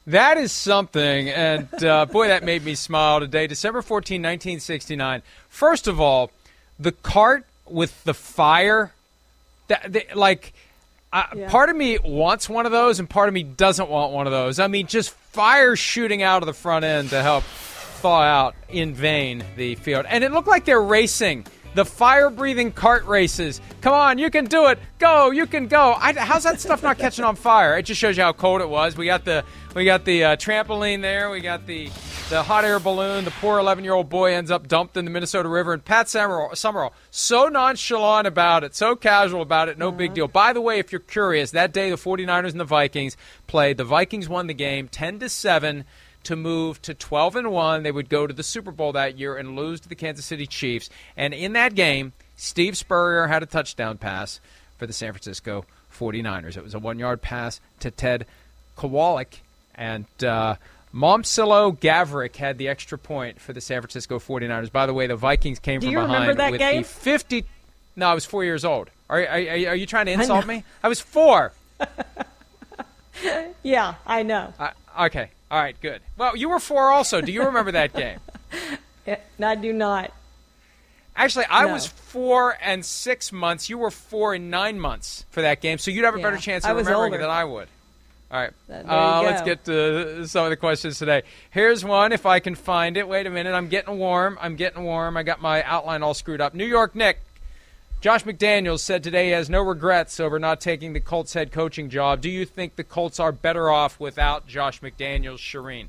That is something, and uh, boy, that made me smile today. December 14, 1969. First of all, the cart with the fire, that, that- like, uh, Yeah. part of me wants one of those, and part of me doesn't want one of those. I mean, just fire shooting out of the front end to help thaw out in vain the field. And it looked like they're racing. The fire breathing cart races. Come on, you can do it. Go, you can go. I, how's that stuff not catching on fire? It just shows you how cold it was. We got the we got the uh, trampoline there. We got the the hot air balloon. The poor 11 year old boy ends up dumped in the Minnesota River. And Pat Summerall, Summerall so nonchalant about it, so casual about it, no big deal. By the way, if you're curious, that day the 49ers and the Vikings played. The Vikings won the game 10 to 7 to move to 12 and 1. They would go to the Super Bowl that year and lose to the Kansas City Chiefs. And in that game, Steve Spurrier had a touchdown pass for the San Francisco 49ers. It was a one yard pass to Ted Kwalick. And uh, Momcilo Gavric had the extra point for the San Francisco 49ers. By the way, the Vikings came Do from you behind remember that with game? the 50. No, I was four years old. Are, are, are you trying to insult me? I was four. Yeah, I know. Uh, okay. All right, good. Well, you were four also. Do you remember that game? Yeah, I do not. Actually, I No. was four and six months. You were four and nine months for that game, so you'd have a better Yeah, chance I of was remembering it than I would. All right, uh, let's get to some of the questions today. Here's one, if I can find it. Wait a minute, I'm getting warm. I'm getting warm. I got my outline all screwed up. New York Nick. Josh McDaniels said today he has no regrets over not taking the Colts head coaching job. Do you think the Colts are better off without Josh McDaniels, Charean?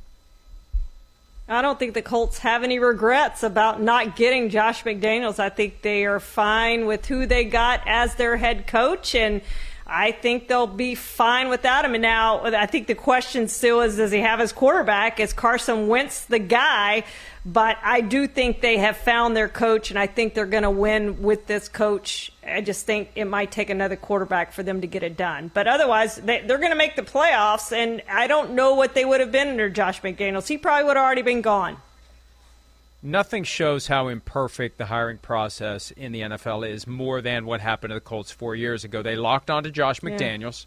I don't think the Colts have any regrets about not getting Josh McDaniels. I think they are fine with who they got as their head coach. And I think they'll be fine without him. And now I think the question still is does he have his quarterback? Is Carson Wentz the guy? But I do think they have found their coach, and I think they're going to win with this coach. I just think it might take another quarterback for them to get it done. But otherwise, they, are going to make the playoffs, and I don't know what they would have been under Josh McDaniels. He probably would have already been gone. Nothing shows how imperfect the hiring process in the NFL is more than what happened to the Colts four years ago. They locked onto Josh McDaniels,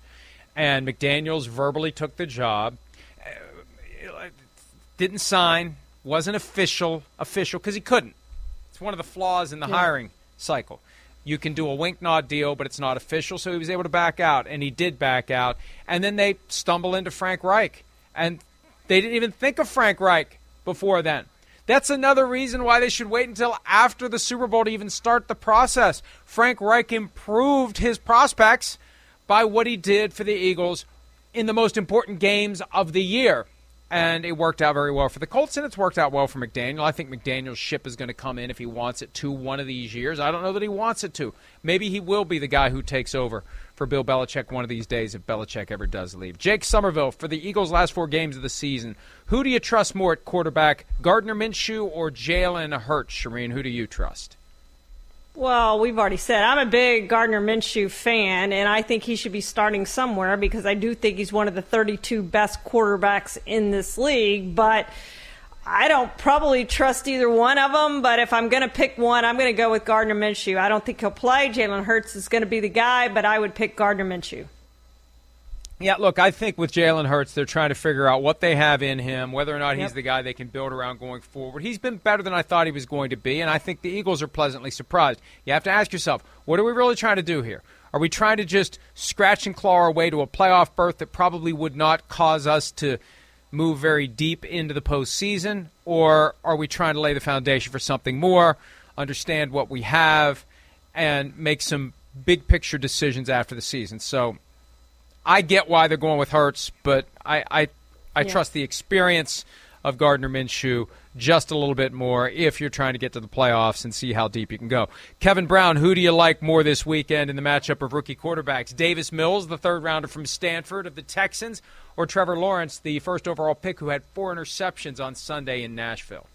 yeah. and McDaniels verbally took the job, uh, didn't sign, wasn't official, official because he couldn't. It's one of the flaws in the yeah. hiring cycle. You can do a wink nod deal, but it's not official, so he was able to back out, and he did back out. And then they stumble into Frank Reich, and they didn't even think of Frank Reich before then. That's another reason why they should wait until after the Super Bowl to even start the process. Frank Reich improved his prospects by what he did for the Eagles in the most important games of the year. And it worked out very well for the Colts, and it's worked out well for McDaniel. I think McDaniel's ship is going to come in if he wants it to one of these years. I don't know that he wants it to. Maybe he will be the guy who takes over for Bill Belichick one of these days if Belichick ever does leave. Jake Somerville, for the Eagles' last four games of the season, who do you trust more at quarterback, Gardner Minshew or Jalen Hurts? Charean, who do you trust? Well, we've already said I'm a big Gardner Minshew fan, and I think he should be starting somewhere because I do think he's one of the 32 best quarterbacks in this league. But I don't probably trust either one of them, but if I'm going to pick one, I'm going to go with Gardner Minshew. I don't think he'll play. Jalen Hurts is going to be the guy, but I would pick Gardner Minshew. Yeah, look, I think with Jalen Hurts, they're trying to figure out what they have in him, whether or not yep. he's the guy they can build around going forward. He's been better than I thought he was going to be, and I think the Eagles are pleasantly surprised. You have to ask yourself, what are we really trying to do here? Are we trying to just scratch and claw our way to a playoff berth that probably would not cause us to – move very deep into the postseason, or are we trying to lay the foundation for something more, understand what we have, and make some big picture decisions after the season? So I get why they're going with Hurts, but I I, I yeah. trust the experience of Gardner Minshew just a little bit more if you're trying to get to the playoffs and see how deep you can go. Kevin Brown, who do you like more this weekend in the matchup of rookie quarterbacks? Davis Mills, the third rounder from Stanford of the Texans, or Trevor Lawrence, the first overall pick who had four interceptions on Sunday in Nashville?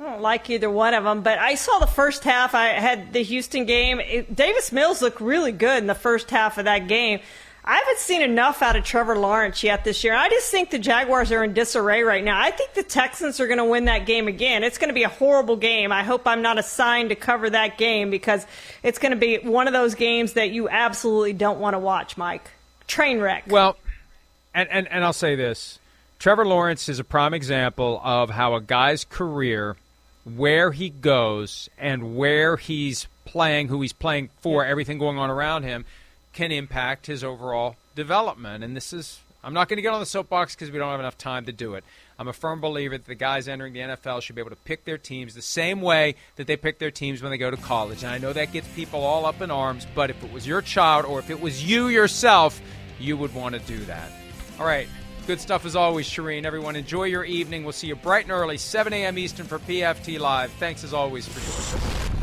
I don't like either one of them, but I saw the first half. I had the Houston game. Davis Mills looked really good in the first half of that game. I haven't seen enough out of Trevor Lawrence yet this year. I just think the Jaguars are in disarray right now. I think the Texans are going to win that game again. It's going to be a horrible game. I hope I'm not assigned to cover that game because it's going to be one of those games that you absolutely don't want to watch, Mike. Train wreck. Well, and, and, and I'll say this Trevor Lawrence is a prime example of how a guy's career, where he goes, and where he's playing, who he's playing for, everything going on around him – can impact his overall development. And this is, I'm not going to get on the soapbox because we don't have enough time to do it. I'm a firm believer that the guys entering the NFL should be able to pick their teams the same way that they pick their teams when they go to college. And I know that gets people all up in arms, but if it was your child or if it was you yourself, you would want to do that. All right. Good stuff as always, Charean. Everyone, enjoy your evening. We'll see you bright and early, 7 a.m. Eastern for PFT Live. Thanks as always for joining us.